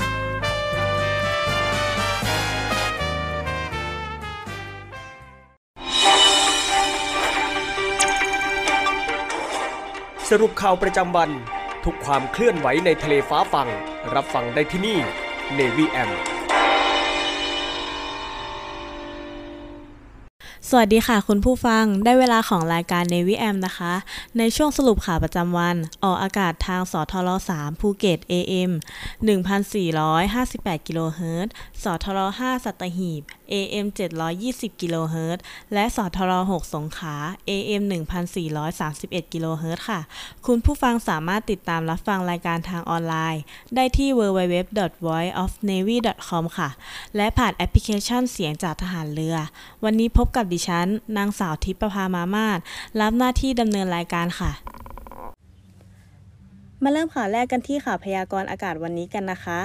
2563 สรุปข่าวประจำวัน ทุกความเคลื่อนไหวในทะเลฟ้าฟัง รับฟังได้ที่นี่ Navy M สวัสดีค่ะคุณผู้ฟังได้เวลาของรายการ Navy AM นะคะ ในช่วงสรุปข่าวประจำวัน ออกอากาศทางสทร3ภูเก็ต AM 1458 กิโลเฮิรตซ์สทร5สัตหีบ AM 720กิโลเฮิรตซ์และสทร6สงขา AM 1431กิโลเฮิรตซ์ค่ะ คุณผู้ฟังสามารถติดตามรับฟังรายการทางออนไลน์ ได้ที่ www.voiceofnavy.com ค่ะ และผ่านแอปพลิเคชันเสียงจากทหารเรือ วันนี้พบกับดิฉัน นางสาวทิพย์ประภามามาศรับหน้าที่ดำเนินรายการค่ะมาเริ่มข่าวแรกกันที่ข่าวพยากรณ์อากาศวันนี้กันนะคะ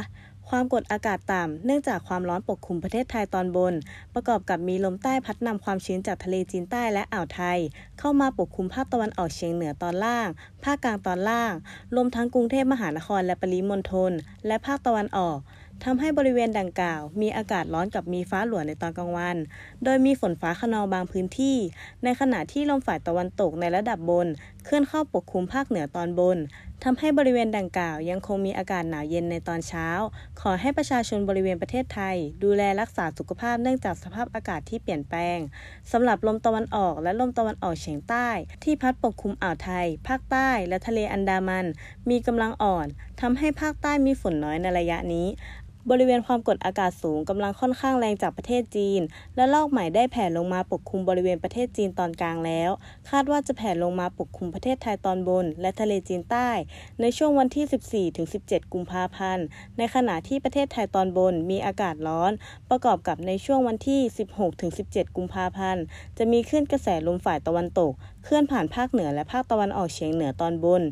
ความกดอากาศต่ำ เนื่องจากความร้อนปกคลุมประเทศไทยตอนบน ประกอบกับมีลมใต้พัดนำความชื้นจากทะเลจีนใต้และอ่าวไทย เข้ามาปกคลุมภาคตะวันออกเฉียงเหนือตอนล่าง ภาคกลางตอนล่าง รวมทั้งกรุงเทพมหานครและปริมณฑล และภาคตะวันออกทำให้บริเวณดังกล่าว มีอากาศร้อนกับมีฟ้าหลวในตอนกลางวัน โดยมีฝนฟ้าขนองบางพื้นที่ ในขณะที่ลมฝ่ายตะวันตกในระดับบน เคลื่อนเข้าปกคลุมภาคเหนือตอนบนทำให้บริเวณดังกล่าวยังคงมีอากาศหนาวเย็นในตอนเช้า ขอให้ประชาชนบริเวณประเทศไทย ดูแลรักษาสุขภาพเนื่องจากสภาพอากาศที่เปลี่ยนแปลงสำหรับลมตะวันออกและลมตะวันออกเฉียงใต้ ที่พัดปกคลุมอ่าวไทย ภาคใต้และทะเลอันดามัน มีกำลังอ่อนทำให้ภาคใต้มีฝนน้อยในระยะนี้ บริเวณความกดอากาศสูงกำลังค่อนข้างแรงจากประเทศจีน และลอกใหม่ได้แผ่ลงมาปกคลุมบริเวณประเทศจีนตอนกลางแล้ว คาดว่าจะแผ่ลงมาปกคลุมประเทศไทยตอนบน และทะเลจีนใต้ ในช่วงวันที่ 14ถึง17 กุมภาพันธ์ ในขณะที่ประเทศไทยตอนบนมีอากาศร้อน ประกอบกับในช่วงวันที่ 16ถึง17 กุมภาพันธ์ จะมีคลื่นกระแสลมฝ่ายตะวันตก เคลื่อนผ่านภาคเหนือและภาคตะวันออกเฉียงเหนือตอนบน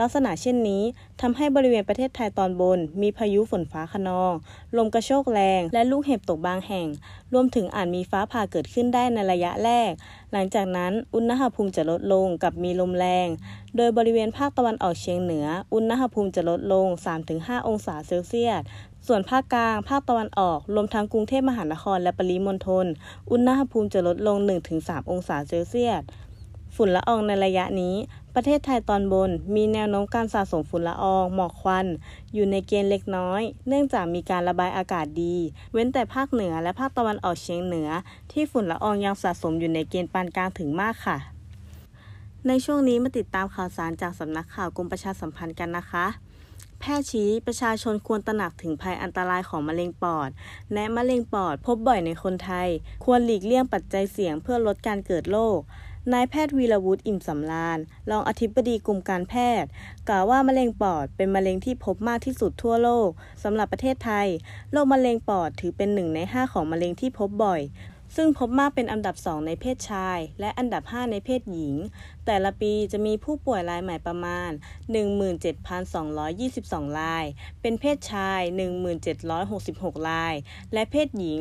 ลักษณะเช่นนี้ทำให้บริเวณประเทศไทยตอนบน มีพายุฝนฟ้าคะนอง ลมกระโชกแรง และลูกเห็บตกบางแห่ง รวมถึงอาจมีฟ้าผ่าเกิดขึ้นได้ในระยะแรก หลังจากนั้นอุณหภูมิจะลดลงกับมีลมแรง โดยบริเวณภาคตะวันออกเฉียงเหนือ อุณหภูมิจะลดลง 3-5 องศาเซลเซียสส่วนภาคกลาง ภาคตะวันออก รวมทั้งกรุงเทพมหานครและปริมณฑล อุณหภูมิจะลดลง 1-3 องศาเซลเซียส ฝุ่นละอองในระยะนี้ ประเทศไทยตอนบน มีแนวโน้มการสะสมฝุ่นละออง หมอกควัน อยู่ในเกณฑ์เล็กน้อย เนื่องจากมีการระบายอากาศดี เว้นแต่ภาคเหนือและภาคตะวันออกเฉียงเหนือ ที่ฝุ่นละอองยังสะสมอยู่ในเกณฑ์ปานกลางถึงมากค่ะ ในช่วงนี้มาติดตามข่าวสารจากสำนักข่าวกรมประชาสัมพันธ์กันนะคะแพทย์ชี้ประชาชนควรตระหนักถึงภัยอันตรายของมะเร็งปอดแนะมะเร็งปอดพบบ่อยในคนไทย ควรหลีกเลี่ยงปัจจัยเสี่ยงเพื่อลดการเกิดโรค นายแพทย์วีรวุฒิอิ่มสำราญ รองอธิบดีกรมการแพทย์ กล่าวว่ามะเร็งปอดเป็นมะเร็งที่พบมากที่สุดทั่วโลกสำหรับประเทศไทย โรคมะเร็งปอดถือเป็นหนึ่งในห้าของมะเร็งที่พบบ่อย ซึ่งพบมากเป็นอันดับ 2 ในเพศชาย และอันดับ 5 ในเพศหญิง แต่ละปีจะมีผู้ป่วยรายใหม่ประมาณ 17,222 ราย เป็นเพศชาย 1766 ราย และเพศหญิง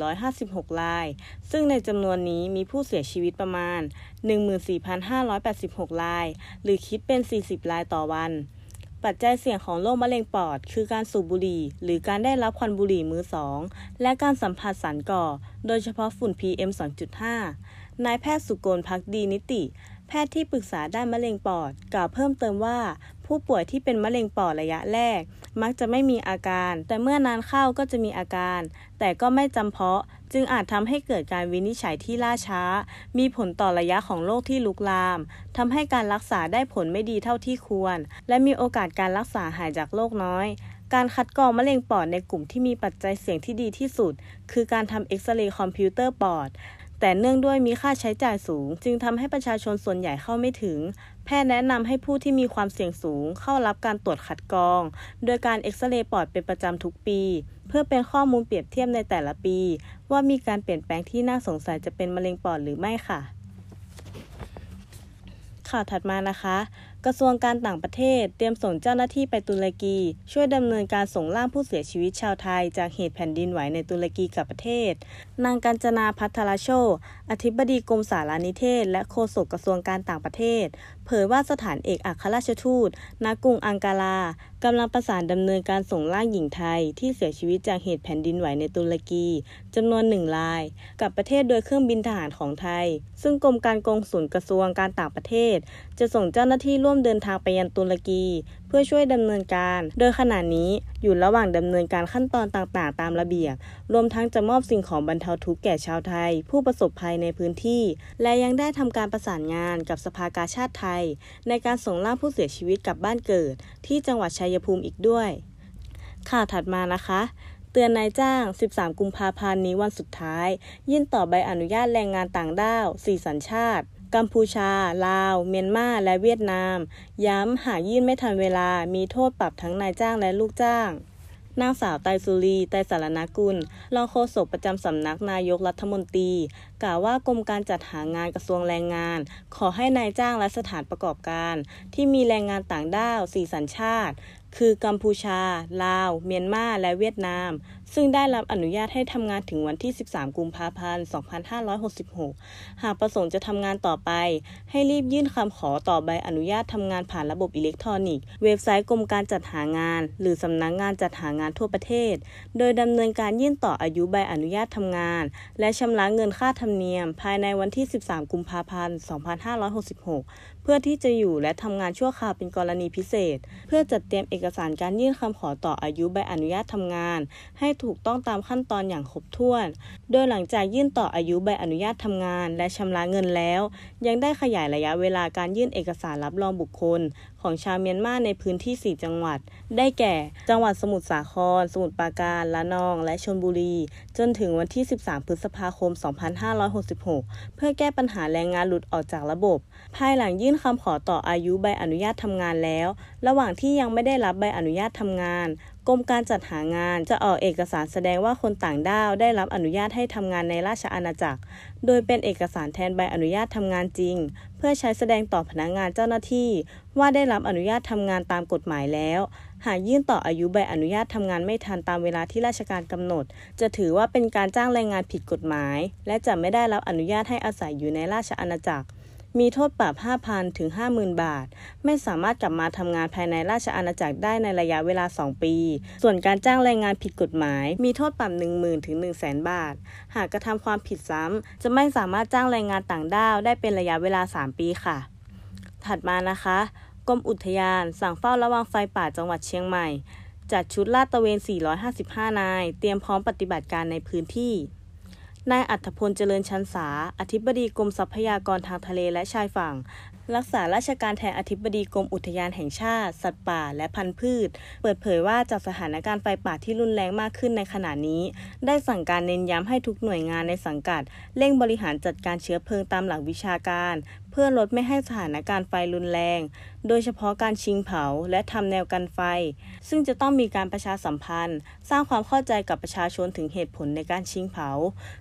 6,456 ราย ซึ่งในจำนวนนี้มีผู้เสียชีวิตประมาณ 14,586 ราย หรือคิดเป็น 40 รายต่อวัน ปัจจัยเสี่ยงของโรคมะเร็งปอด คือการสูบบุหรี่ หรือการได้รับควันบุหรี่มือสอง และการสัมผัสสารก่อ โดยเฉพาะฝุ่น PM 2.5 นายแพทย์สุกลพักดีนิติ แพทย์ที่ปรึกษาด้านมะเร็งปอดกล่าวเพิ่มเติมว่า ผู้ป่วยที่เป็นมะเร็งปอดระยะแรก มักจะไม่มีอาการ แต่เมื่อนานเข้าก็จะมีอาการ แต่ก็ไม่จำเพาะ จึงอาจทำให้เกิดการวินิจฉัยที่ล่าช้า มีผลต่อระยะของโรคที่ลุกลามทำให้การรักษาได้ผลไม่ดีเท่าที่ควร และมีโอกาสการรักษาหายจากโรคน้อยการคัดกรองมะเร็งปอดในกลุ่มที่มีปัจจัยเสี่ยงที่ดีที่สุด คือการทำเอ็กซเรย์คอมพิวเตอร์ปอด แต่เนื่องด้วยมีค่าใช้จ่ายสูง จึงทำให้ประชาชนส่วนใหญ่เข้าไม่ถึง แพทย์แนะนำให้ผู้ที่มีความเสี่ยงสูง เข้ารับการตรวจคัดกรอง โดยการเอ็กซเรย์ปอดเป็นประจำทุกปี เพื่อเป็นข้อมูลเปรียบเทียบในแต่ละปี ว่ามีการเปลี่ยนแปลงที่น่าสงสัยจะเป็นมะเร็งปอดหรือไม่ค่ะข่าวถัดมานะคะ กระทรวงการต่างประเทศเตรียมส่งเจ้าหน้าที่ไปตุรกี ช่วยดำเนินการส่งร่างผู้เสียชีวิตชาวไทย จากเหตุแผ่นดินไหวในตุรกีกับประเทศ นางกัญจนาพัทรโช อธิบดีกรมสารนิเทศ และโฆษกกระทรวงการต่างประเทศ เผยว่าสถานเอกอัครราชทูตนากรุงอังการากำลังประสานดำเนินการส่งร่างหญิงไทยที่เสียชีวิตจากเหตุแผ่นดินไหวในตุรกีจำนวนหนึ่งรายกับประเทศโดยเครื่องบินทหารของไทย ซึ่งกรมการกงสุลกระทรวงการต่างประเทศ จะส่งเจ้าหน้าที่ร่วมเดินทางไปยังตุรกี เพื่อช่วยดำเนินการ โดยขณะนี้อยู่ระหว่างดำเนินการขั้นตอนต่างๆ ตามระเบียบ รวมทั้งจะมอบสิ่งของบรรเทาทุกข์แก่ชาวไทย ผู้ประสบภัยในพื้นที่ และยังได้ทำการประสานงานกับสภากาชาติไทย ในการส่งร่างผู้เสียชีวิตกลับบ้านเกิด ที่จังหวัดชัยภูมิอีกด้วย ข่าวถัดมานะคะเตือนนายจ้าง 13 กุมภาพันธ์นี้วันสุดท้าย ยื่นต่อใบอนุญาตแรงงานต่างด้าว 4 สัญชาติ กัมพูชา ลาว เมียนมา และเวียดนาม ย้ำหากยื่นไม่ทันเวลา มีโทษปรับทั้งนายจ้างและลูกจ้าง นางสาวไตสุรี ไตสารนากุล รองโฆษกประจำสำนักนายกรัฐมนตรี กล่าวว่ากรมการจัดหางานกระทรวงแรงงาน ขอให้นายจ้างและสถานประกอบการ ที่มีแรงงานต่างด้าวสี่สัญชาติ คือกัมพูชา ลาว เมียนมา และเวียดนาม ซึ่งได้รับอนุญาตให้ทำงานถึงวันที่ 13 กุมภาพันธ์ 2566 หากประสงค์จะทำงานต่อไป ให้รีบยื่นคำขอต่อใบอนุญาตทำงานผ่านระบบอิเล็กทรอนิกส์ เว็บไซต์กรมการจัดหางาน หรือสำนักงงานจัดหางานทั่วประเทศ โดยดำเนินการยื่นต่ออายุใบอนุญาตทำงาน และชำระเงินค่าธรรมเนียม ภายในวันที่ 13 กุมภาพันธ์ 2566 เพื่อที่จะอยู่และทำงานชั่วคราวเป็นกรณีพิเศษ เพื่อจัดเตรียมเอกสารการยื่นคำขอต่ออายุใบอนุญาตทำงาน ให้ถูกต้องตามขั้นตอนอย่างครบถ้วน โดยหลังจากยื่นต่ออายุใบอนุญาตทำงาน และชำระเงินแล้ว ยังได้ขยายระยะเวลาการยื่นเอกสารรับรองบุคคล ของชาวเมียนมาในพื้นที่ 4 จังหวัด ได้แก่ จังหวัดสมุทรสาคร สมุทรปราการ ละนอง และชลบุรี จนถึงวันที่ 13 พฤษภาคม 2566 เพื่อแก้ปัญหาแรงงานหลุดออกจากระบบ ภายหลังยื่นคำขอต่ออายุใบอนุญาตทำงานแล้ว ระหว่างที่ยังไม่ได้รับใบอนุญาตทำงาน กรมการจัดหางานจะออกเอกสารแสดงว่าคนต่างด้าวได้รับอนุญาตให้ทำงานในราชอาณาจักร โดยเป็นเอกสารแทนใบอนุญาตทำงานจริง เพื่อใช้แสดงต่อพนักงานเจ้าหน้าที่ ว่าได้รับอนุญาตทำงานตามกฎหมายแล้ว หากยื่นต่ออายุใบอนุญาตทำงานไม่ทันตามเวลาที่ราชการกำหนด จะถือว่าเป็นการจ้างแรงงานผิดกฎหมาย และจะไม่ได้รับอนุญาตให้อาศัยอยู่ในราชอาณาจักร มีโทษปรับ 5,000 ถึง 50,000 บาท ไม่สามารถกลับมาทำงานภายในราชอาณาจักรได้ในระยะเวลา 2 ปี ส่วนการจ้างแรงงานผิดกฎหมาย มีโทษปรับ 10,000 ถึง 100,000 บาท หากกระทำความผิดซ้ำ จะไม่สามารถจ้างแรงงานต่างด้าวได้เป็นระยะเวลา 3 ปีค่ะ ถัดมานะคะ กรมอุทยาน สั่งเฝ้าระวังไฟป่าจังหวัดเชียงใหม่ จัดชุดลาดตระเวน 455 นาย เตรียมพร้อมปฏิบัติการในพื้นที่ นายอัธพลเจริญชันษา อธิบดีกรมทรัพยากรทางทะเลและชายฝั่ง รักษาราชการแทนอธิบดีกรมอุทยานแห่งชาติ สัตว์ป่า และพันธุ์พืช เปิดเผยว่าจากสถานการณ์ไฟป่าที่รุนแรงมากขึ้นในขณะนี้ ได้สั่งการเน้นย้ำให้ทุกหน่วยงานในสังกัด เร่งบริหารจัดการเชื้อเพลิงตามหลักวิชาการเพื่อลดไม่ให้สถานการณ์ไฟรุนแรง โดยเฉพาะการชิงเผาและทำแนวกันไฟ ซึ่งจะต้องมีการประชาสัมพันธ์ สร้างความเข้าใจกับประชาชนถึงเหตุผลในการชิงเผา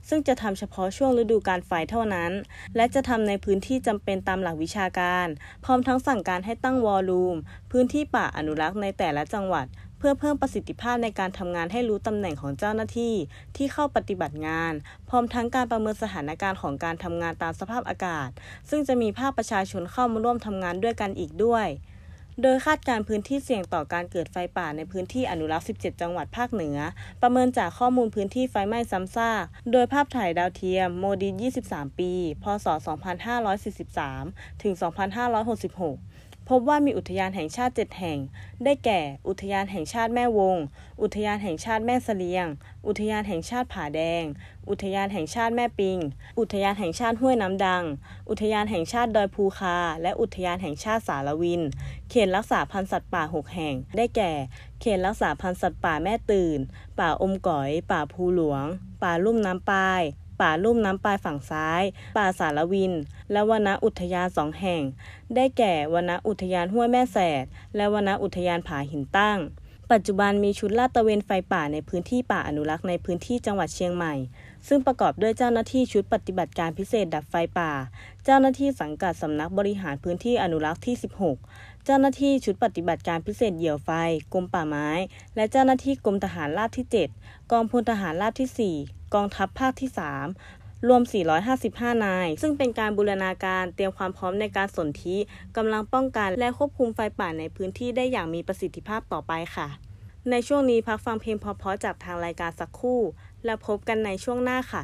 ซึ่งจะทำเฉพาะช่วงฤดูการไฟเท่านั้น และจะทำในพื้นที่จำเป็นตามหลักวิชาการ พร้อมทั้งสั่งการให้ตั้งวอลลุ่มพื้นที่ป่าอนุรักษ์ในแต่ละจังหวัด เพื่อเพิ่มประสิทธิภาพในการทำงานให้รู้ตำแหน่งของเจ้าหน้าที่ที่เข้าปฏิบัติงาน พร้อมทั้งการประเมินสถานการณ์ของการทำงานตามสภาพอากาศ ซึ่งจะมีภาคประชาชนเข้ามาร่วมทำงานด้วยกันอีกด้วยโดยคาดการพื้นที่เสี่ยงต่อการเกิดไฟป่าในพื้นที่อนุรักษ์ 17 จังหวัดภาคเหนือ ประเมินจากข้อมูลพื้นที่ไฟไหม้ซ้ำซาก โดยภาพถ่ายดาวเทียมโมดี23 ปี พศ 2543 ถึง 2566 พบว่ามีอุทยานแห่งชาติ 7 แห่ง ได้แก่ อุทยานแห่งชาติแม่วง อุทยานแห่งชาติแม่เสลียง อุทยานแห่งชาติผาแดง อุทยานแห่งชาติแม่ปิง อุทยานแห่งชาติห้วยน้ำดัง อุทยานแห่งชาติดอยภูคา และอุทยานแห่งชาติสารวิน เขตรักษาพันธุ์สัตว์ป่า 6 แห่ง ได้แก่ เขตรักษาพันธุ์สัตว์ป่าแม่ตื่น ป่าอมก๋อย ป่าภูหลวง ป่าลุ่มน้ำปาย ป่าลุ่มน้ำปลายฝั่งซ้าย ป่าสารวิน และวนาอุทยานสองแห่ง ได้แก่วนาอุทยานห้วยแม่แสด และวนาอุทยานผาหินตั้ง ปัจจุบันมีชุดลาดตระเวนไฟป่าในพื้นที่ป่าอนุรักษ์ในพื้นที่จังหวัดเชียงใหม่ ซึ่งประกอบด้วยเจ้าหน้าที่ชุดปฏิบัติการพิเศษดับไฟป่า เจ้าหน้าที่สังกัดสำนักบริหารพื้นที่อนุรักษ์ที่ 16 จ้าหน้าที่ชุดปฏิบัติการพิเศษเหยี่ยวไฟ กรมป่าไม้ และเจ้าหน้าที่กรมทหารราบที่ 7 กองพลทหารราบที่ 4 กองทัพภาคที่ 3รวม 455 นาย ซึ่งเป็นการบูรณาการเตรียมความพร้อมในการสนธิกำลังป้องกันและควบคุมไฟป่าในพื้นที่ได้อย่างมีประสิทธิภาพต่อไปค่ะ ในช่วงนี้พักฟังเพลงเพราะๆจากทางรายการสักครู่ แล้วพบกันในช่วงหน้าค่ะ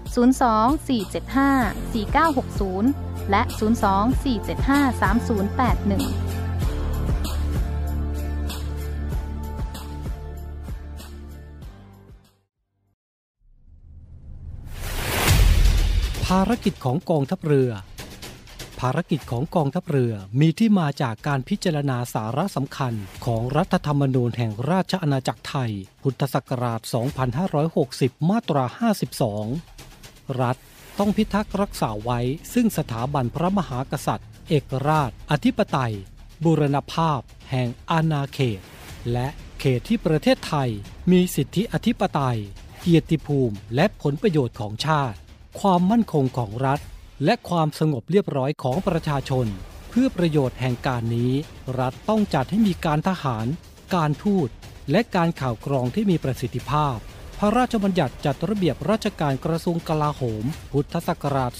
024754960 และ 024753081ภารกิจของกองทัพเรือ ภารกิจของกองทัพเรือมีที่มาจากการพิจารณาสาระสำคัญของรัฐธรรมนูญแห่งราชอาณาจักรไทย พุทธศักราช 2560 มาตรา 52 รัฐต้องพิทักษ์รักษาไว้ ซึ่งสถาบันพระมหากษัตริย์ เอกราช อธิปไตยบูรณภาพ แห่งอาณาเขต และเขตที่ประเทศไทย มีสิทธิอธิปไตย เกียรติภูมิ และผลประโยชน์ของชาติ ความมั่นคงของรัฐ และความสงบเรียบร้อยของประชาชน เพื่อประโยชน์แห่งการนี้ รัฐต้องจัดให้มีการทหาร การทูต และการข่าวกรองที่มีประสิทธิภาพ พระราชบัญญัติจัดระเบียบราชการกระทรวงกลาโหม พุทธศักราช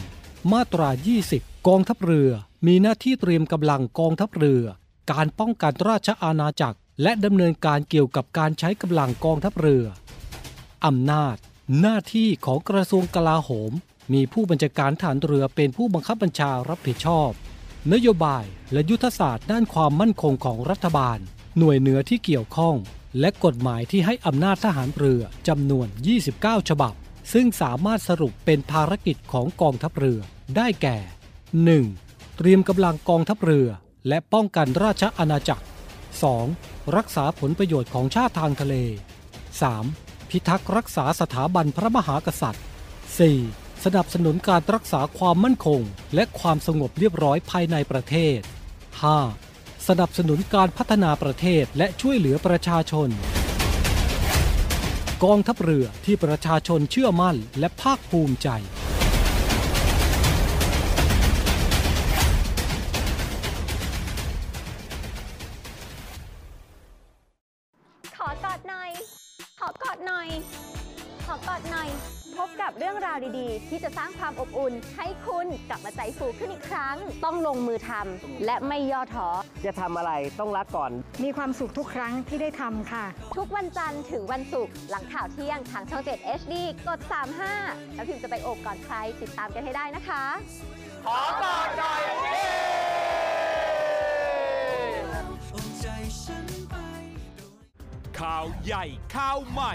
2551 มาตรา 20 กองทัพเรือ มีหน้าที่เตรียมกำลังกองทัพเรือ การป้องกันราชอาณาจักร และดำเนินการเกี่ยวกับการใช้กำลังกองทัพเรือ อำนาจ หน้าที่ของกระทรวงกลาโหม มีผู้บัญชาการฐานเรือเป็นผู้บังคับบัญชารับผิดชอบ นโยบายและยุทธศาสตร์ด้านความมั่นคงของรัฐบาล หน่วยเหนือที่เกี่ยวข้อง และกฎหมายที่ให้อำนาจทหารเรือจำนวน 29 ฉบับ ซึ่งสามารถสรุปเป็นภารกิจของกองทัพเรือ ได้แก่ 1. เตรียมกำลังกองทัพเรือ และป้องกันราชอาณาจักร 2. รักษาผลประโยชน์ของชาติทางทะเล 3. พิทักษ์รักษาสถาบันพระมหากษัตริย์ 4. สนับสนุนการรักษาความมั่นคง และความสงบเรียบร้อยภายในประเทศ 5. สนับสนุนการพัฒนาประเทศและช่วยเหลือประชาชน กองทัพเรือที่ประชาชนเชื่อมั่นและภาคภูมิใจ ขอกอดหน่อย ขอกอดหน่อย กับเรื่องราวดีๆ ที่จะสร้างความอบอุ่น ให้คุณกลับมาใจฟูขึ้นอีกครั้ง ต้องลงมือทำและไม่ย่อท้อ จะทำอะไรต้องรักก่อน มีความสุขทุกครั้งที่ได้ทำค่ะ ทุกวันจันทร์ถึงวันศุกร์หลังข่าวเที่ยงทางช่อง 7 HD กด 35 แล้วพิมพ์จะไปโอบก่อนใคร ติดตามกันให้ได้นะคะข่าวใหญ่ข่าวใหม่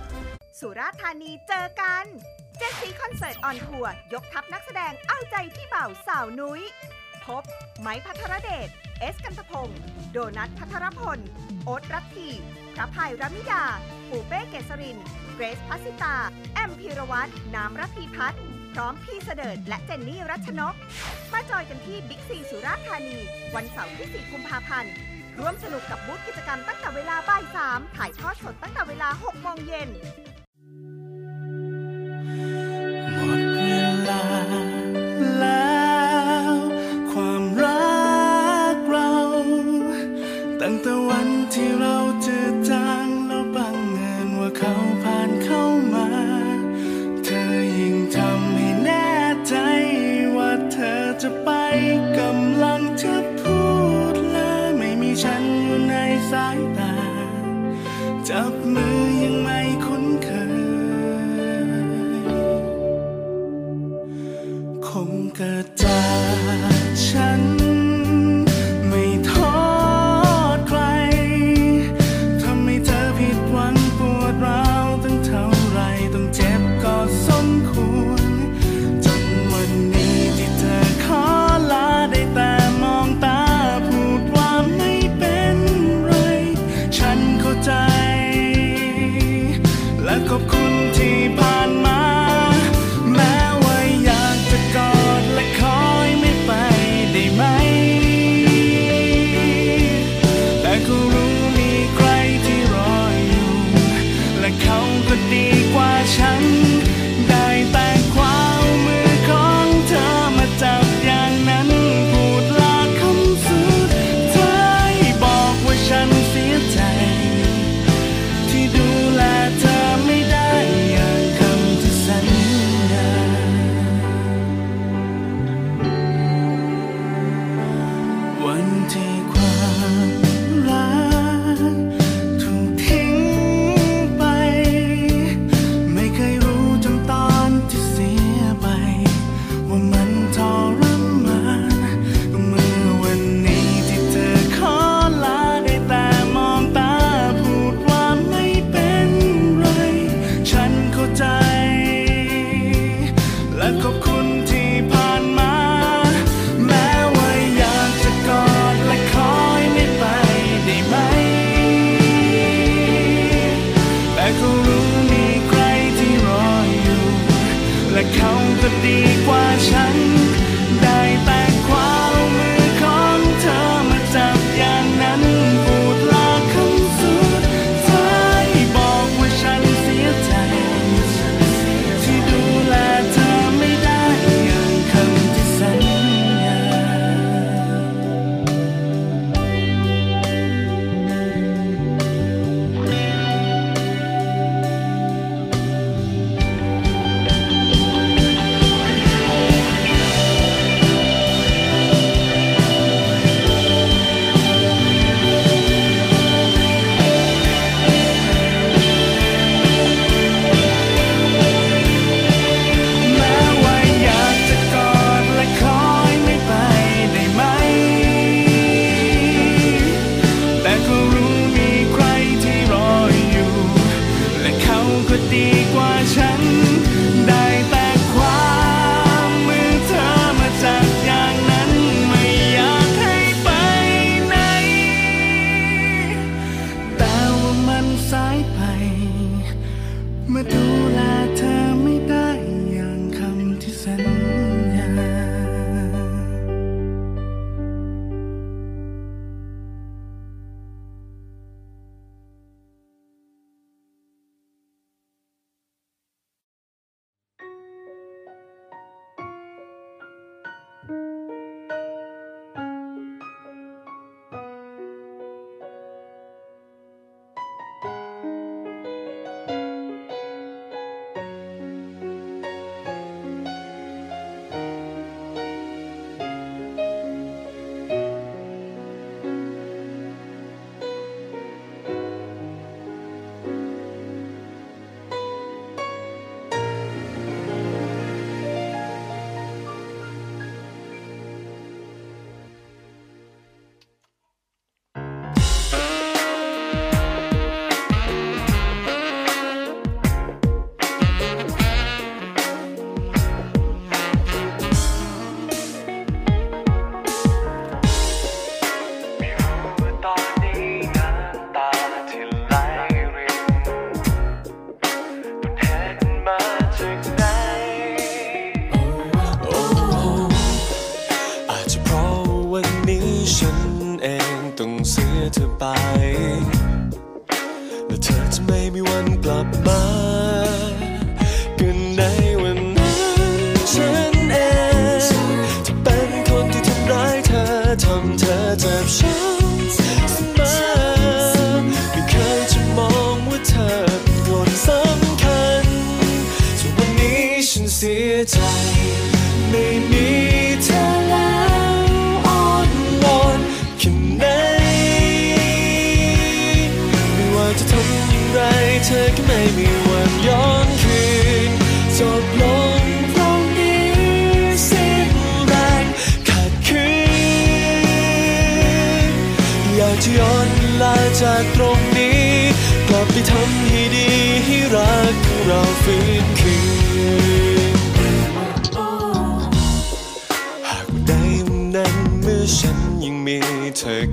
สุราษฎร์ธานีเจอกัน เจ็ดสีคอนเสิร์ต on tour ยกทัพนักแสดงเอาใจพี่บ่าวสาวนุ้ย พบ ไมค์ภัทรเดช เอสกันตพงศ์โดนัทภัทรพล โอ๊ตรัตทีพระพายรมิดา ปูเป้เกษริน เกรซพัสิตา แอมพีรวัตรน้ำรัพีพัฒน์พร้อมพี่สะเดิดและเจนนี่รัชนก มาจอยกันที่บิ๊กซีสุราษฎร์ธานี วันเสาร์ที่ 4 กุมภาพันธ์ ร่วมสนุกกับบูธกิจกรรมตั้งแต่เวลาบ่าย3ถ่ายทอดสดตั้งแต่เวลา6โมงเย็น หมดเวลาแล้ว ความรักเรา ตั้งแต่วันที่เราเจอจางแล้วบังเอิญว่าเขาผ่านเข้ามา เธอยิ่งทำให้แน่ใจว่าเธอจะไปกำลัง ฉันอยู่ในสายตา จับมือยังไม่ค แต่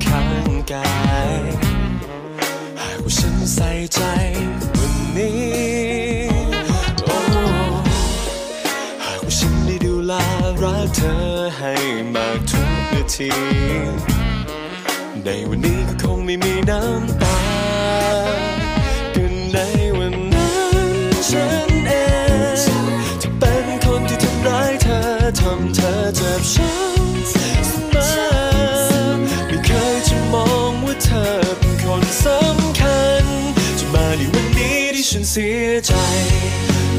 ข้างกาย หากว่าฉันใส่ใจวันนี้โอ้หากว่าฉันได้ดูแลรักเธอให้มากทุกนาที ในวันนี้ก็คงไม่มีน้ำตาก็ในวันนั้นฉันเองที่เป็นคนที่ทำร้ายเธอทำเธอเจ็บช้ำ ฉันเสียใจ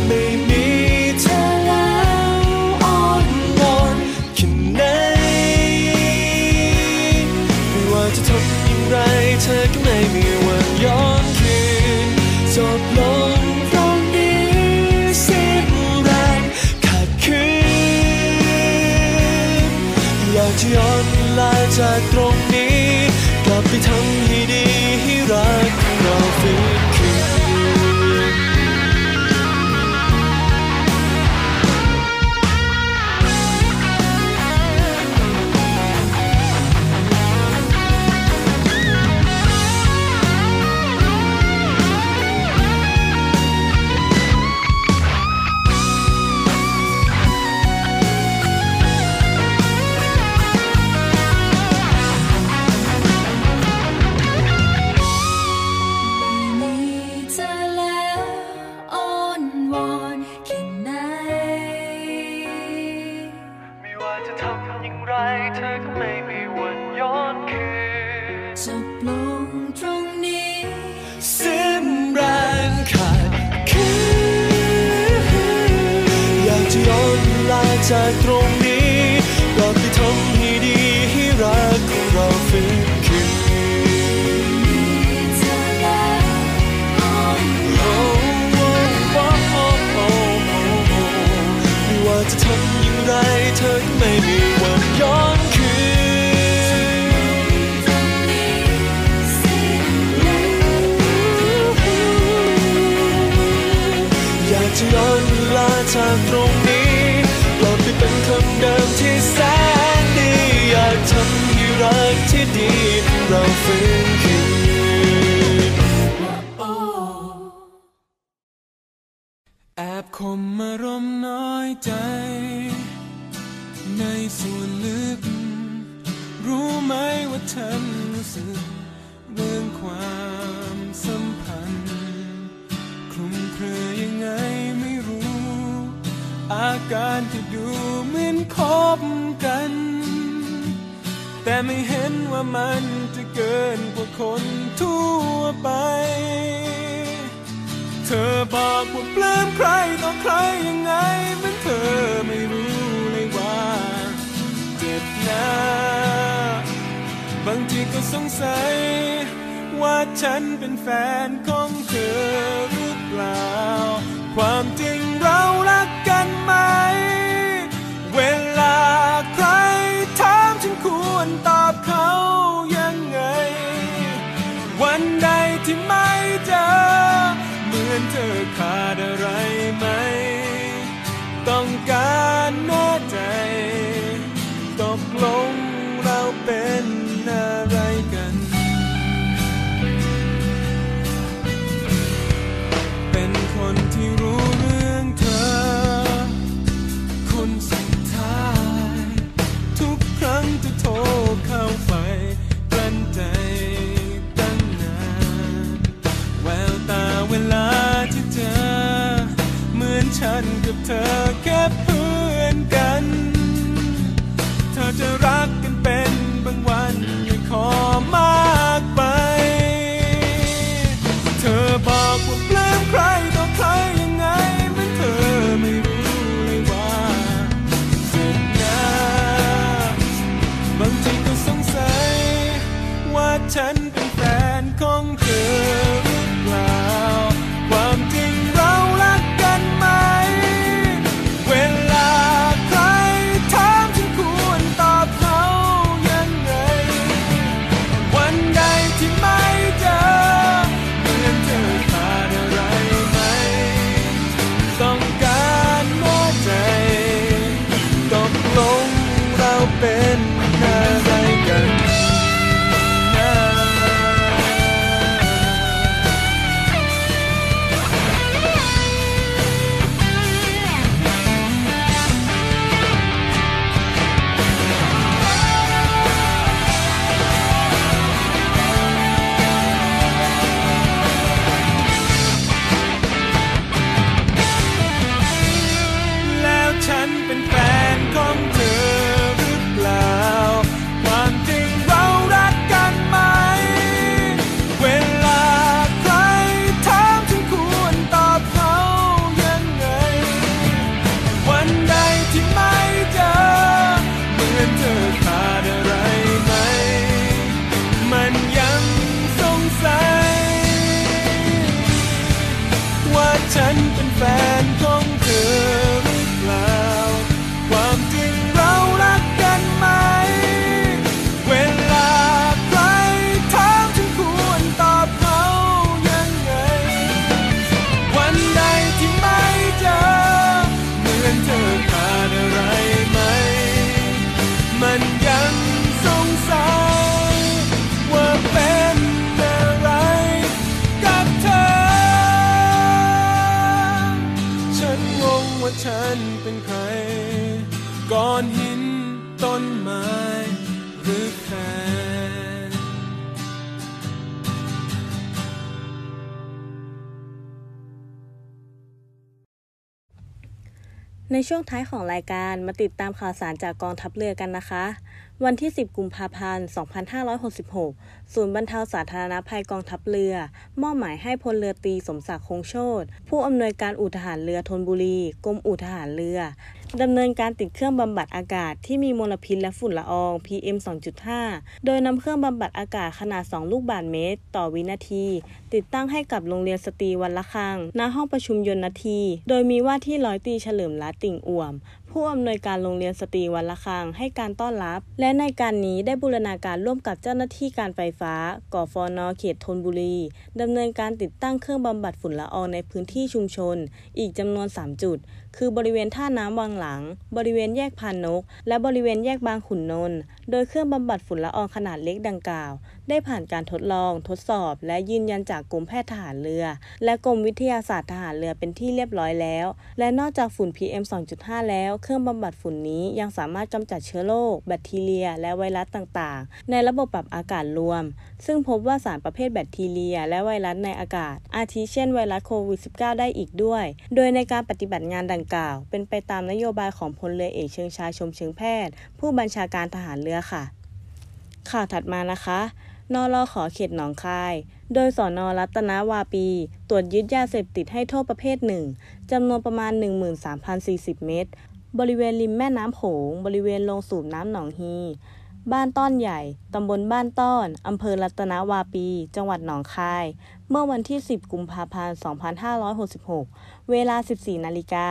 ไม่มีเธอแล้วอ่อนวอนแค่ไหนไม่ว่าจะทำอย่างไรเธอก็ไม่มีวันย้อนคืนจบลงตรงนี้สิ้นแรงขาดคืนอยากจะย้อนเวลาจากตรงนี้ กลับไปทำให้ดีำอย่างไรเธอก็ไม่มีวันย้อนคืนจบลงตรงนี้สิ้นแรงขาดคืออยากจะย้อนเวลาจากตรง ฟื้นคืนแอบคมมารมน้อยใจ ในส่วนลึก รู้ไหมว่าฉันรู้สึก เรื่องความสัมพันธ์ คลุมเครือยังไงไม่รู้ อาการที่ดูเหมือนคบกัน แต่ไม่เห็นว่ามัน เกินกว่าคนทั่วไป เธอบอกว่าปลื้มใครต่อใครยังไงเหมือนเธอไม่รู้เลยว่า เจ็บนะบางทีก็สงสัย ว่าฉันเป็นแฟนของเธอหรือเปล่า ความจริงเรารักกันไหม เวล ช่วงท้ายของรายการมาติดตามข่าวสารจากกองทัพเรือกันนะคะ วันที่ 10 กุมภาพันธ์ 2566 ศูนย์บรรเทาสาธารณภัยกองทัพเรือ มอบหมายให้พลเรือตีสมศักดิ์คงโชตผู้อำนวยการอู่ทหารเรือธนบุรี กรมอู่ทหารเรือ ดำเนินการติดเครื่องบำบัดอากาศที่มีมลพิษและฝุ่นละออง PM 2.5 โดยนำเครื่องบำบัดอากาศขนาด 2 ลูกบาศก์เมตร ต่อวินาที ติดตั้งให้กับโรงเรียนสตรีวันละครั้งณห้องประชุมยนต์นาที โดยมีว่าที่ร้อยตีเฉลิมรัตติ่งอ่วม ผู้อำนวยการโรงเรียนสตรีวันละครังให้การต้อนรับ และในการนี้ได้บูรณาการร่วมกับเจ้าหน้าที่การไฟฟ้ากฟนเขตธนบุรีดำเนินการติดตั้งเครื่องบำบัดฝุ่นละอองในพื้นที่ชุมชน อีกจำนวน 3 จุด คือบริเวณท่าน้ำวังหลัง บริเวณแยกพานนก และบริเวณแยกบางขุนนนท์โดยเครื่องบำบัดฝุ่นละอองขนาดเล็กดังกล่าว ได้ผ่านการทดลอง ทดสอบ และยืนยันจากกรมแพทย์ทหารเรือ และกรมวิทยาศาสตร์ทหารเรือเป็นที่เรียบร้อยแล้ว และนอกจากฝุ่น PM 2.5 แล้ว เครื่องบำบัดฝุ่นนี้ยังสามารถกำจัดเชื้อโรคแบคทีเรีย และไวรัสต่างๆ ในระบบปรับอากาศรวม ซึ่งพบว่าสารประเภทแบคทีเรีย และไวรัสในอากาศ อาทิเช่นไวรัสโควิด -19 ได้อีกด้วย โดยในการปฏิบัติงานดังกล่าว เป็นไปตามนโยบายของพลเรือเอกเชิงชายชมเชิงแพทย์ ผู้บัญชาการทหารเรือค่ะ ข่าวถัดมานะคะนรขอเขตหนองคาย โดยสอนอรัตนาวาปี ตรวจยึดยาเสพติดให้โทษประเภทหนึ่งจำนวนประมาณ 13,040 เมตรบริเวณริมแม่น้ำโขง บริเวณโรงสูบน้ำหนองฮี บ้านต้อนใหญ่ ตำบลบ้านต้อน อำเภอรัตนวาปี จังหวัดหนองคาย เมื่อวันที่ 10 กุมภาพันธ์ 2566 เวลา 14 นาฬิกา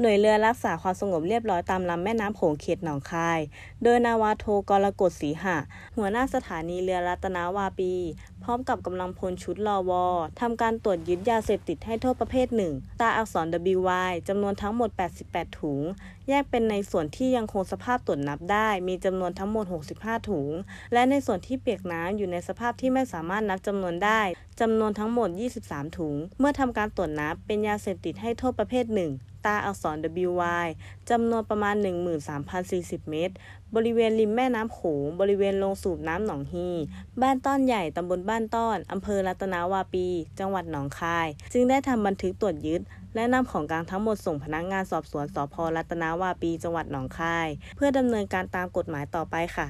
หน่วยเรือรักษาความสงบเรียบร้อยตามลำแม่น้ำโขงเขตหนองคาย โดยนาวาโทกรกฎศรีหะ หัวหน้าสถานีเรือรัตนาวาปี พร้อมกับกำลังพลชุดรอวอทำการตรวจยึดยาเสพติดให้โทษประเภทหนึ่งตาอักษร WY จำนวนทั้งหมด 88 ถุง แยกเป็นในส่วนที่ยังคงสภาพตรวจนับได้ มีจำนวนทั้งหมด 65 ถุง และในส่วนที่เปียกน้ำอยู่ในสภาพที่ไม่สามารถนับจำนวนได้จำนวนทั้งหมด 23 ถุง เมื่อทำการตรวจนับเป็นยาเสพติดให้โทษประเภทหนึ่ง ตาอักษร WY จำนวนประมาณ 13,040 เมตร บริเวณริมแม่น้ำโขง บริเวณโรงสูบน้ำหนองฮี บ้านต้อนใหญ่ ตำบลบ้านต้อน อำเภอรัตนาวาปี จังหวัดหนองคาย จึงได้ทำบันทึกตรวจยึด และนำของกลางทั้งหมดส่งพนักงานสอบสวนสพรัตนาวาปี จังหวัดหนองคาย เพื่อดำเนินการตามกฎหมายต่อไปค่ะ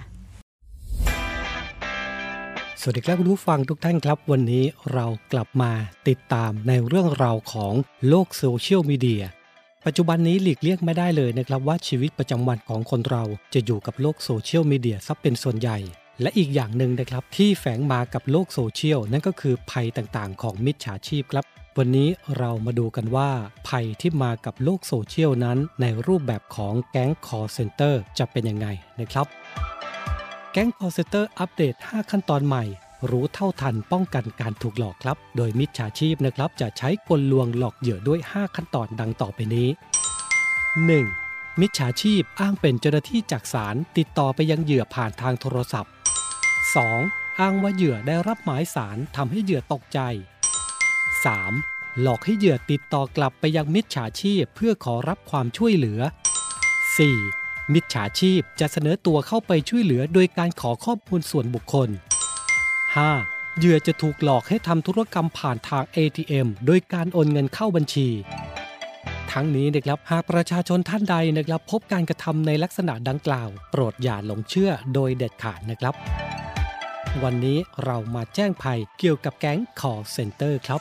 สวัสดีครับคุณผู้ฟังทุกท่านครับ วันนี้เรากลับมาติดตามในเรื่องราวของโลกโซเชียลมีเดีย ปัจจุบันนี้หลีกเลี่ยงไม่ได้เลยนะครับว่าชีวิตประจำวันของคนเราจะอยู่กับโลกโซเชียลมีเดียซะเป็นส่วนใหญ่ และอีกอย่างหนึ่งนะครับที่แฝงมากับโลกโซเชียลนั่นก็คือภัยต่างๆ ของมิจฉาชีพครับ วันนี้เรามาดูกันว่า ภัยที่มากับโลกโซเชียลนั้น ในรูปแบบของแก๊งคอลเซ็นเตอร์จะเป็นยังไงนะครับแก๊งคอลเซ็นเตอร์อัปเดต 5 ขั้นตอนใหม่ รู้เท่าทันป้องกันการถูกหลอกครับ โดยมิจฉาชีพนะครับ จะใช้กลลวงหลอกเหยื่อด้วย 5 ขั้นตอนดังต่อไปนี้ 1. มิจฉาชีพอ้างเป็นเจ้าหน้าที่จากศาลติดต่อไปยังเหยื่อผ่านทางโทรศัพท์ 2. อ้างว่าเหยื่อได้รับหมายศาลทำให้เหยื่อตกใจ 3. หลอกให้เหยื่อติดต่อกลับไปยังมิจฉาชีพเพื่อขอรับความช่วยเหลือ 4. มิจฉาชีพจะเสนอตัวเข้าไปช่วยเหลือโดยการขอข้อมูลส่วนบุคคล 5. เหยื่อจะถูกหลอกให้ทำธุรกรรมผ่านทาง ATM โดยการโอนเงินเข้าบัญชี ทั้งนี้นะครับหากประชาชนท่านใดนะครับ พบการกระทำในลักษณะดังกล่าว โปรดอย่าหลงเชื่อโดยเด็ดขาดนะครับ วันนี้เรามาแจ้งภัยเกี่ยวกับแก๊งขอเซ็นเตอร์ครับ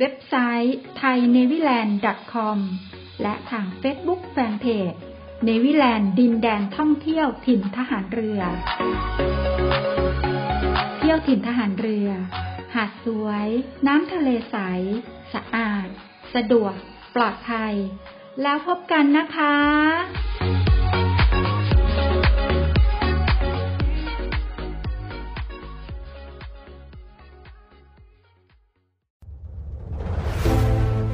เว็บไซต์ thainewiland.com และทาง Facebook Fanpage เนวิแลนด์ดินแดนท่องเที่ยวถิ่นทหารเรือ เที่ยวถิ่นทหารเรือ หาดสวย น้ำทะเลใส สะอาด สะดวก ปลอดภัย แล้วพบกันนะคะ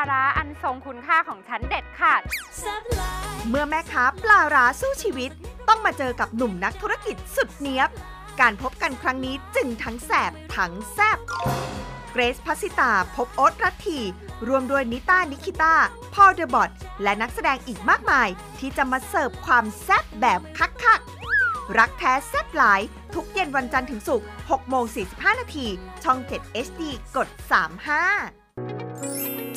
าร้าอันทรงคุณค่าของฉันเด็ดขาด เมื่อแม่ค้าปลาร้าสู้ชีวิต ต้องมาเจอกับหนุ่มนักธุรกิจสุดเนี้ยบ การพบกันครั้งนี้จึงทั้งแสบทั้งแซบเกรซพัสิตาพบโอ๊ตรัตทีรวมด้วยนิต้านิคิต้าพอลเดอะบอทและนักแสดงอีกมากมาย ที่จะมาเสิร์ฟความแซบแบบคักๆรักแท้แซบหลาย ทุกเย็นวันจันทร์ถึงศุกร์6โมง45 นาที ช่อง 7 HD กด 35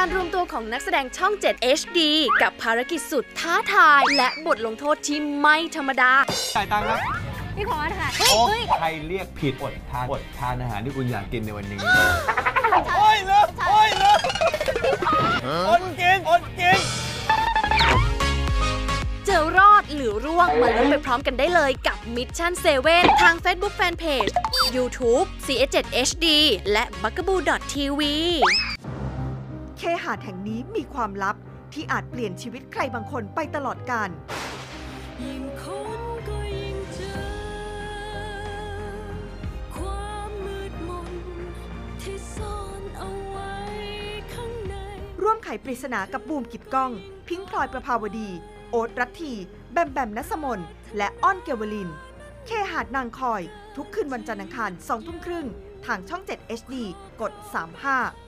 การรวมตัวของนักแสดงช่อง 7 HD กับภารกิจสุดท้าทาย และบทลงโทษที่ไม่ธรรมดา จ่ายตังค์ครับพี่ขอค่ะโอ้ใครเรียกผิดอดทานอดทานอาหารที่คุณอยากกินในวันนี้ โอ้ยเลยโอ้ยเลยอดกินอดกิน เจอรอดหรือร่วงมาลุ้นไปพร้อมกันได้เลยกับ Mission 7ทาง Facebook Fanpage YouTube CS7HD และ b u g a b o o TV เคหาดแห่งนี้มีความลับที่อาจเปลี่ยนชีวิตใครบางคนไปตลอดกาล ยิ่งค้นก็ยิ่งเจอ ความมืดมนที่ซ่อนเอาไว้ข้างใน ร่วมไขปริศนากับบูมกิดกล้อง พิงค์พลอยประภาวดี โอ๊ตรัตที แบมแบมนัสมน และอ้อนเกวลิน เคหาดนางคอย ทุกคืนวันจันทร์อังคาร2ทุ่มครึ่ง ทางช่อง 7 HD กด 35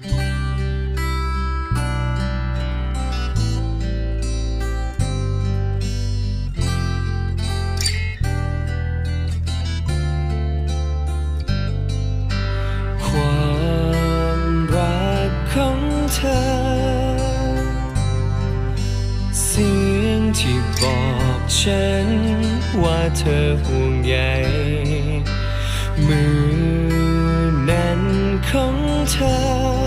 ความรักของเธอ เสียงที่บอกฉัน ว่าเธอห่วงใยมือนั้นของเธอ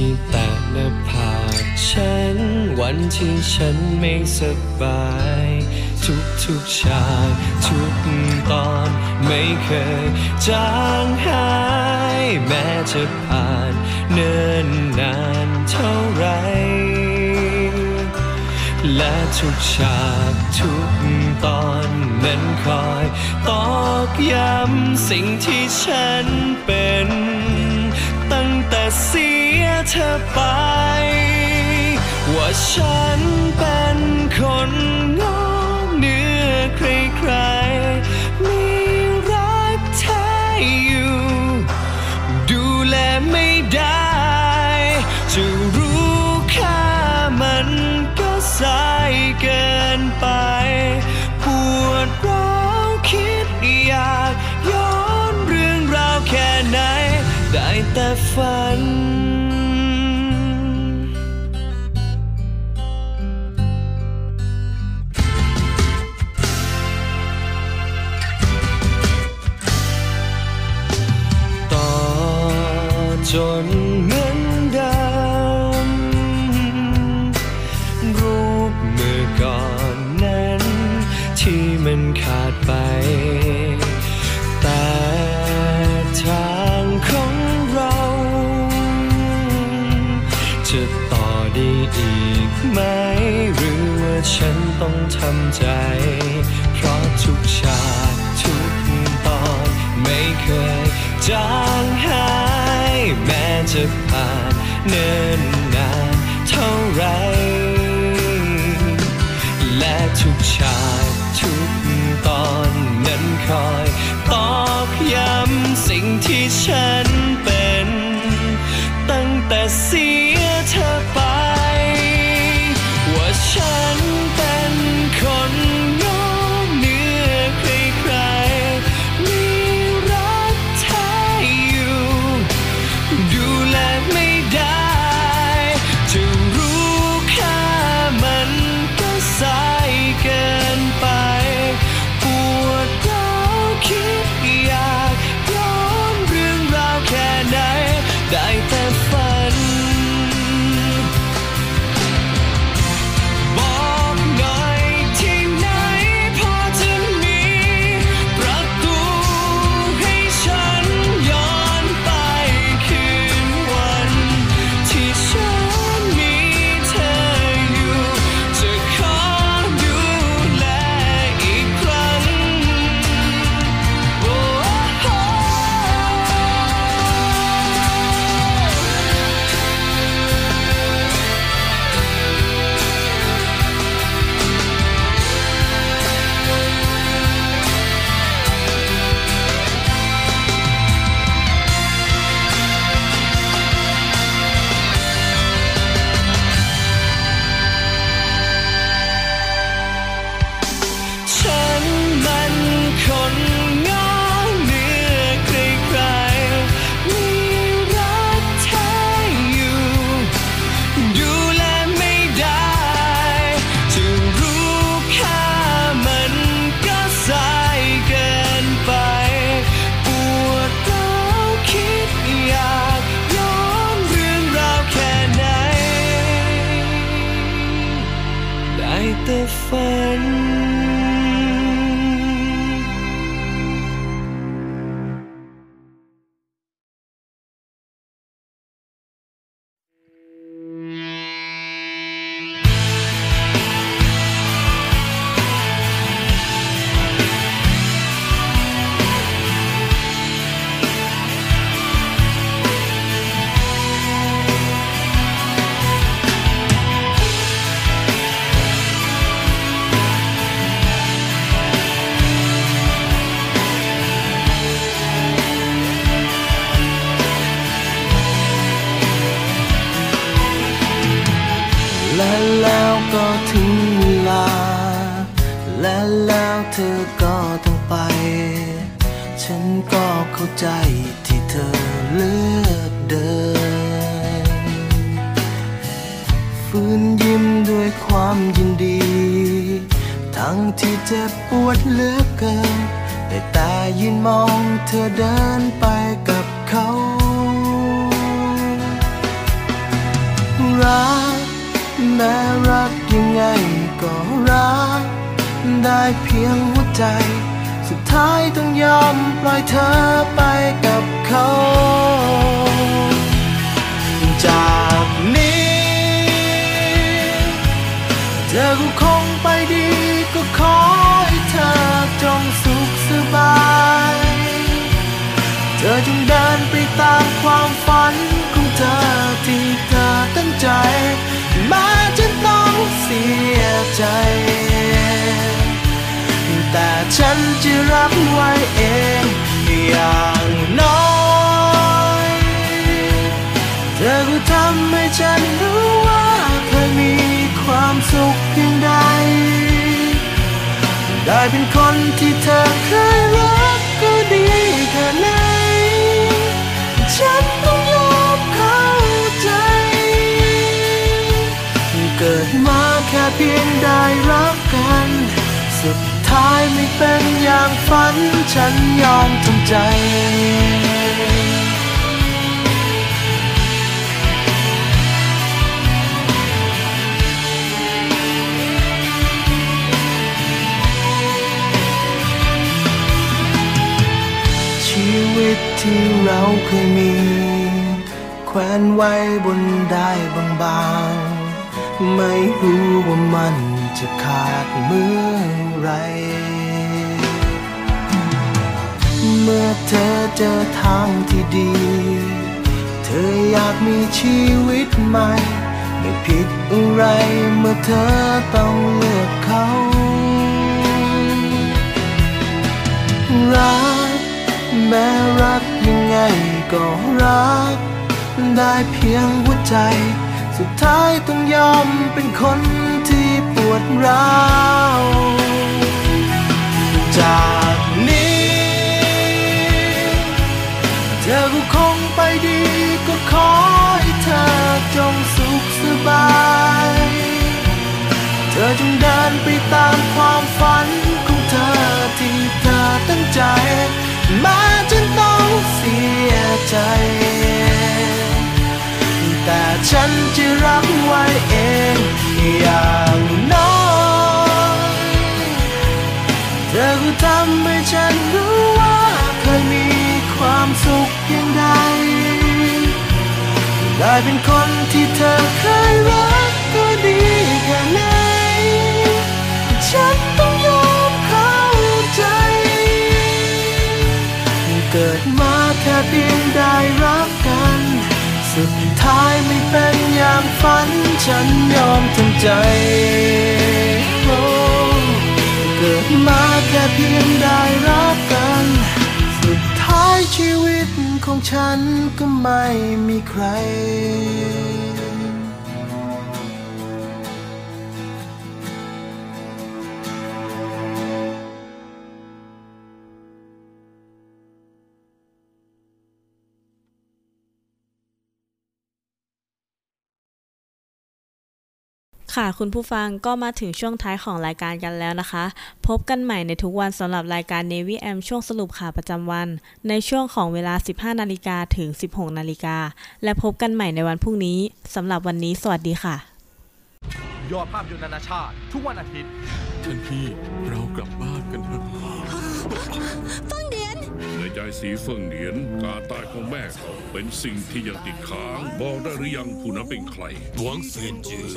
ที่แตะหน้าผากฉัน วันที่ฉันไม่สบาย ทุกทุกฉากทุกตอนไม่เคยจางหาย แม้จะผ่านเนิ่นนานเท่าไร และทุกฉากทุกตอนนั้นคอยตอกย้ำสิ่งที่ฉันเป็น เสียเธอไป ว่าฉันเป็นคนงอเหนือใคร ฝัน จางหายแม้จะผ่านเนิ่นนานเท่าไร เข้าใจที่เธอเลือกเดินฟื้นยิ้มด้วยความยินดี ทั้งที่เจ็บปวดเหลือเกินแต่แต่ยืนมองเธอเดินไปกับเขารักแม้รักยังไงก็รัก ได้เพียงหัวใจ ท้ายต้องยอมปล่อยเธอไปกับเขาจากนี้ เธอก็คงไปดีก็ขอให้เธอจงสุขสบาย เธอจงเดินไปตามความฝันของเธอที่เธอตั้งใจแม้จะต้องเสียใจ แต่ฉันจะรับไว้เองอย่างน้อยเธอก็ทำให้ฉันรู้ว่าเคยมีความสุขเพียงใด ได้เป็นคนที่เธอเคยรักก็ดีแค่ไหนฉันต้องยอมเข้าใจ เกิดมาแค่เพียงได้รักกันสุด ท้ายไม่เป็นอย่างฝัน ฉันยอมทำใจ ชีวิตที่เราเคยมี แขวนไว้บนได้บางๆ ไม่รู้ว่ามันจะขาดเมื่อ ไร เมื่อเธอเจอทางที่ดี เธออยากมีชีวิตใหม่ ไม่ผิดอะไรเมื่อเธอต้องเลือกเขา รัก แม้รักยังไงก็รัก ได้เพียงหัวใจ สุดท้ายต้องยอมเป็นคน วดร้าวจากนี้ เธอก็คงไปดีก็ขอให้เธอจงสุขสบาย เธอจงเดินไปตามความฝันของเธอที่เธอตั้งใจม้จะต้องเสียใจ แต่ฉันจะรับไว้เองอย่างน้อยเธอก็ทำให้ฉันรู้ว่าเคยมีความสุขเพียงใดได้เป็นคนที่เธอเคยรักก็ดีแค่ไหนฉันต้องยอมเข้าใจ เกิดมา ใจโเกิดมาแค่เพียงได้รักกัน สุดท้ายชีวิตของฉันก็ไม่มีใคร ค่ะคุณผู้ฟังก็มาถึงช่วงท้ายของรายการกันแล้วนะคะ พบกันใหม่ในทุกวันสำหรับรายการ Navy M ช่วงสรุปข่าวประจำวัน ในช่วงของเวลา 15 นาฬิกาถึง 16 นาฬิกา และพบกันใหม่ในวันพรุ่งนี้สำหรับวันนี้ สวัสดีค่ะ ยอดภาพยนตร์นานาชาติ ทุกวันอาทิตย์ท่านพี่เรากลับบ้าน ในใจสีเฟิงเหนียน การตายของแม่เขาเป็นสิ่งที่ยังติดค้างบอกได้หรือยังผู้นั้นเป็นใคร หวังเซียนจือ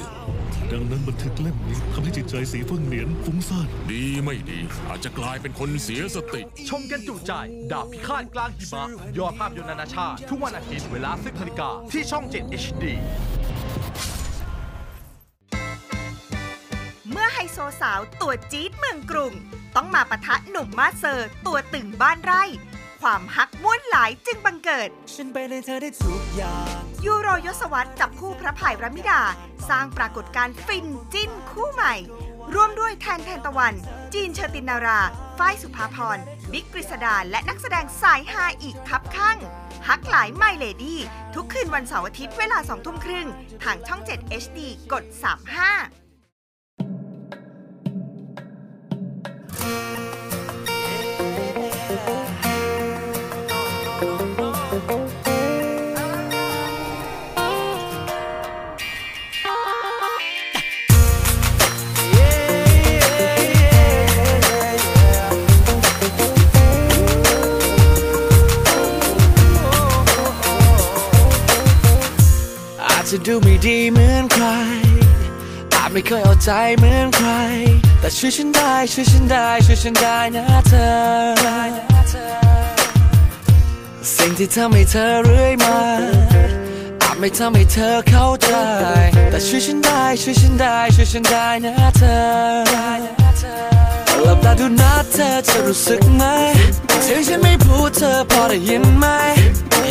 ดังนั้นบันทึกเล่มนี้ทำให้จิตใจสีเฟิงเหนียนฟุ้งซ่านดีไม่ดี อาจจะกลายเป็นคนเสียสติ ชมกันจุใจ ดาบพิฆาตกลางหิมะยอดภาพยนตร์นานาชาติ ทุกวันอาทิตย์เวลา10นาฬิกาที่ช่อง 7 HD เมื่อไฮโซสาวตัวจี๊ดเมืองกรุง ต้องมาปะทะหนุ่มมาดเซอร์ ตัวตึงบ้านไร่ ความฮักม่วนหลายจึงบังเกิด ฉันไปในเธอได้ทุกอย่างยูโรยศวรรธน์จับคู่พระพายรมิดา สร้างปรากฏการณ์ฟินจิ้นคู่ใหม่ ร่วมด้วยแทนแทนตะวัน จีนเชอตินนาราฝ้ายสุภาพรบิ๊กกฤษดาและนักแสดงสายฮาอีกครับข้างฮักหลายไม่เลดี้ทุกคืนวันเสาร์อาทิตย์เวลา2ทุ่มครึ่ง ทางช่อง 7 HD กด 35่ดีเหมือนใครอาจไม่เคยเอาใจเหมือนใคร แต่ช่วยฉันได้ช่วยฉันได้ช่วยฉันได้นะเธอ สิ่งที่ทำให้เธอเรื่อยมาอาจไม่ทำให้เธอเข้าใจ แต่ช่วยฉันได้ช่วยฉันได้ช่วยฉันได้นะเธอหลับตาดูนะเธอจะรู้สึกไหมถึงฉันไม่พูดเธอพอได้ยินไหม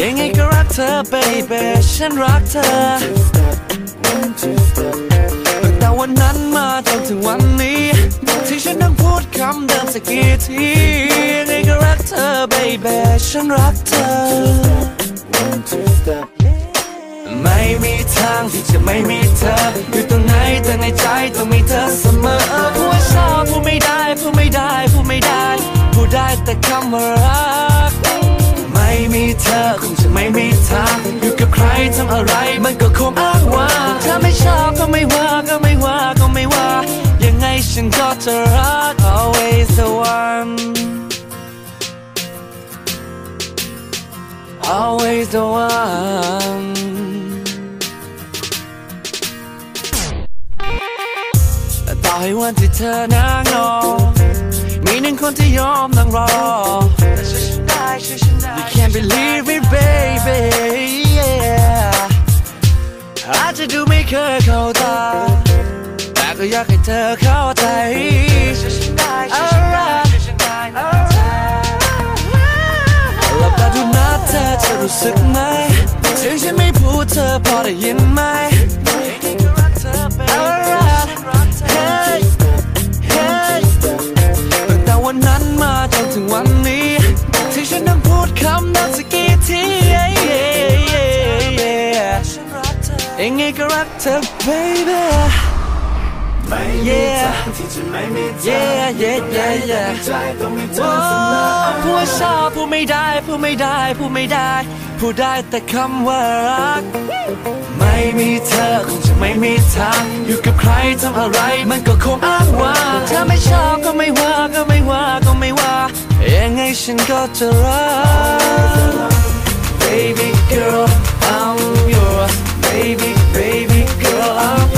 ยังไงก็รักเธอ baby ฉันรักเธอ ตั้งแต่วันนั้นมาจนถึงวันนี้ ที่ฉันต้องพูดคำเดิมสักกี่ทียังไงก็รักเธอ baby ฉันรักเธอไม่มีทางที่จะไม่มีเธอ อยู่ตรงไหนแต่ในใจต้องมีเธอเสมอพูดชอบพูดไม่ได้พูดไม่ได้พูดไม่ได้พูดได้แต่คำว่ารัก มีเธอคงจะไม่มีทางอยู่กับใครทำอะไรมันก็คงอ้างว่างถ้าไม่ชอบก็ไม่ว่าก็ไม่ว่าก็ไม่ว่า ยังไงฉันก็จะรัก always the one always the one ต่ต่อให้วันที่เธอนั่งรอมีหนึ่งคนที่ยอมนั่งรอ You can't believe it baby yeah อาจจะดูไม่เคยเข้าตา แต่ก็อยากให้เธอเข้าใจช่วยฉันได้ช่วยฉันได้ช่วยฉันได้นะหลับตาดูนะเธอจะรู้สึกไหมถึงฉันไม่พูดเธอพอได้ยินไหม Alright, hey, hey ตั้งแต่วันนั้นมาจนถึงวันนี้ ฉันต้องพูดคำนั้นสักกี่ที yeah, yeah, yeah, yeah. ยังไงก็รักเธอ baby ไม่มีทางที่จะไม่มีเธอ yeah yeah yeah ใจต้องมีเธอเสมอพูดชอบพูดไม่ได้พูดไม่ได้พูดไม่ได้พูดได้แต่คำว่ารัก ไม่มีเธอคงจะไม่มีทาง อยู่กับใครทำอะไรมันก็คงอ้างว่าเธอไม่ชอบก็ไม่ว่าก็ไม่ว่าก็ไม่ว่ายังไงฉันก็จะรัก Baby girl I'm yours Baby baby girl I'm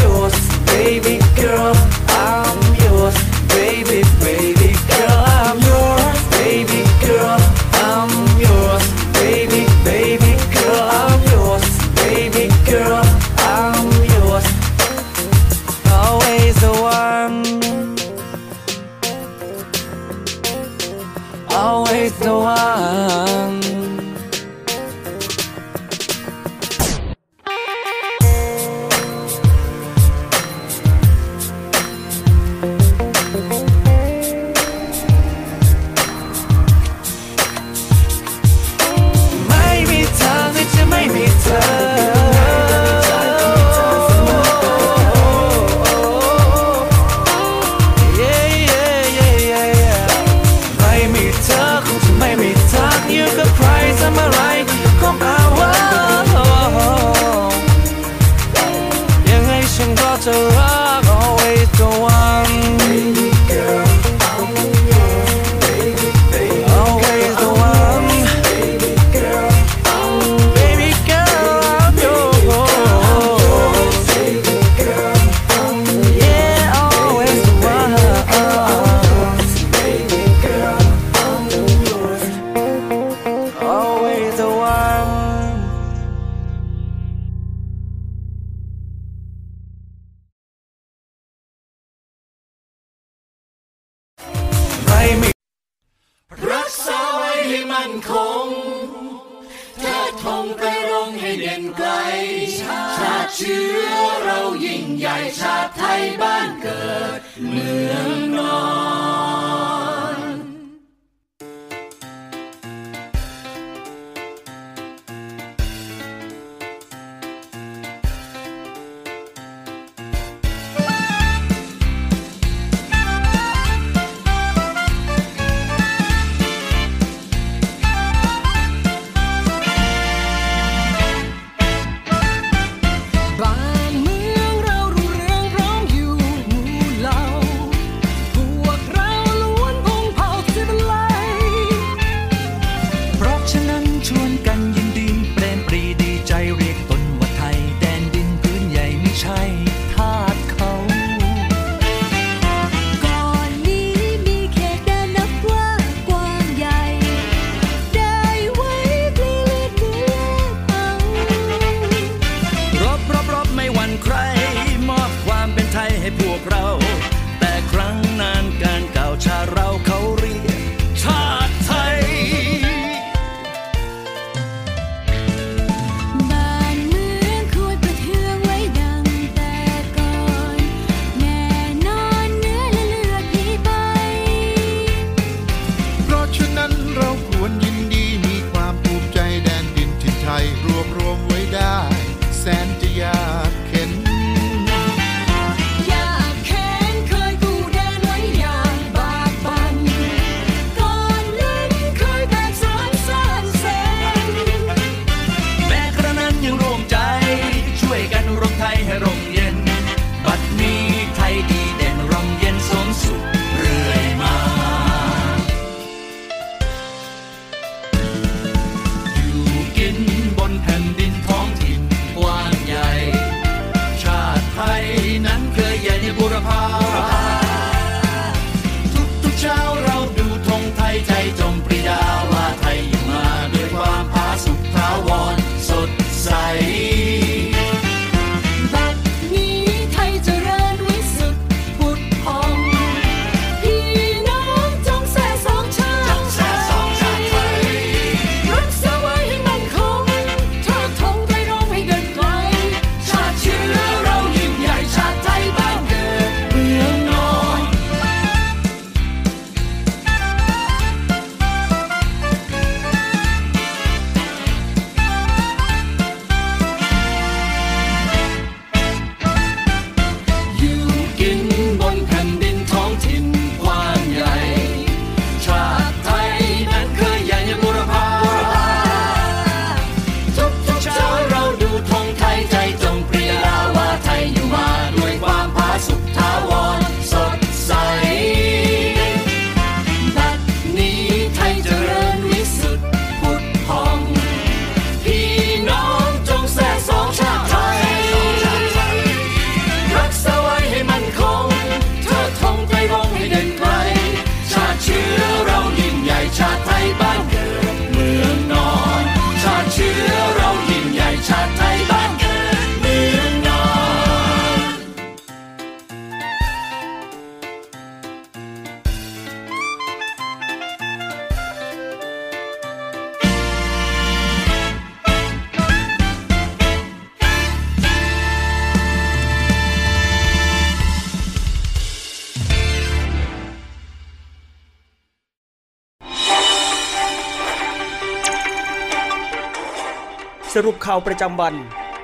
ข่าวประจำวัน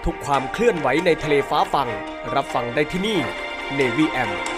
ทุกความเคลื่อนไหวในทะเลฟ้าฟัง รับฟังได้ที่นี่ Navy M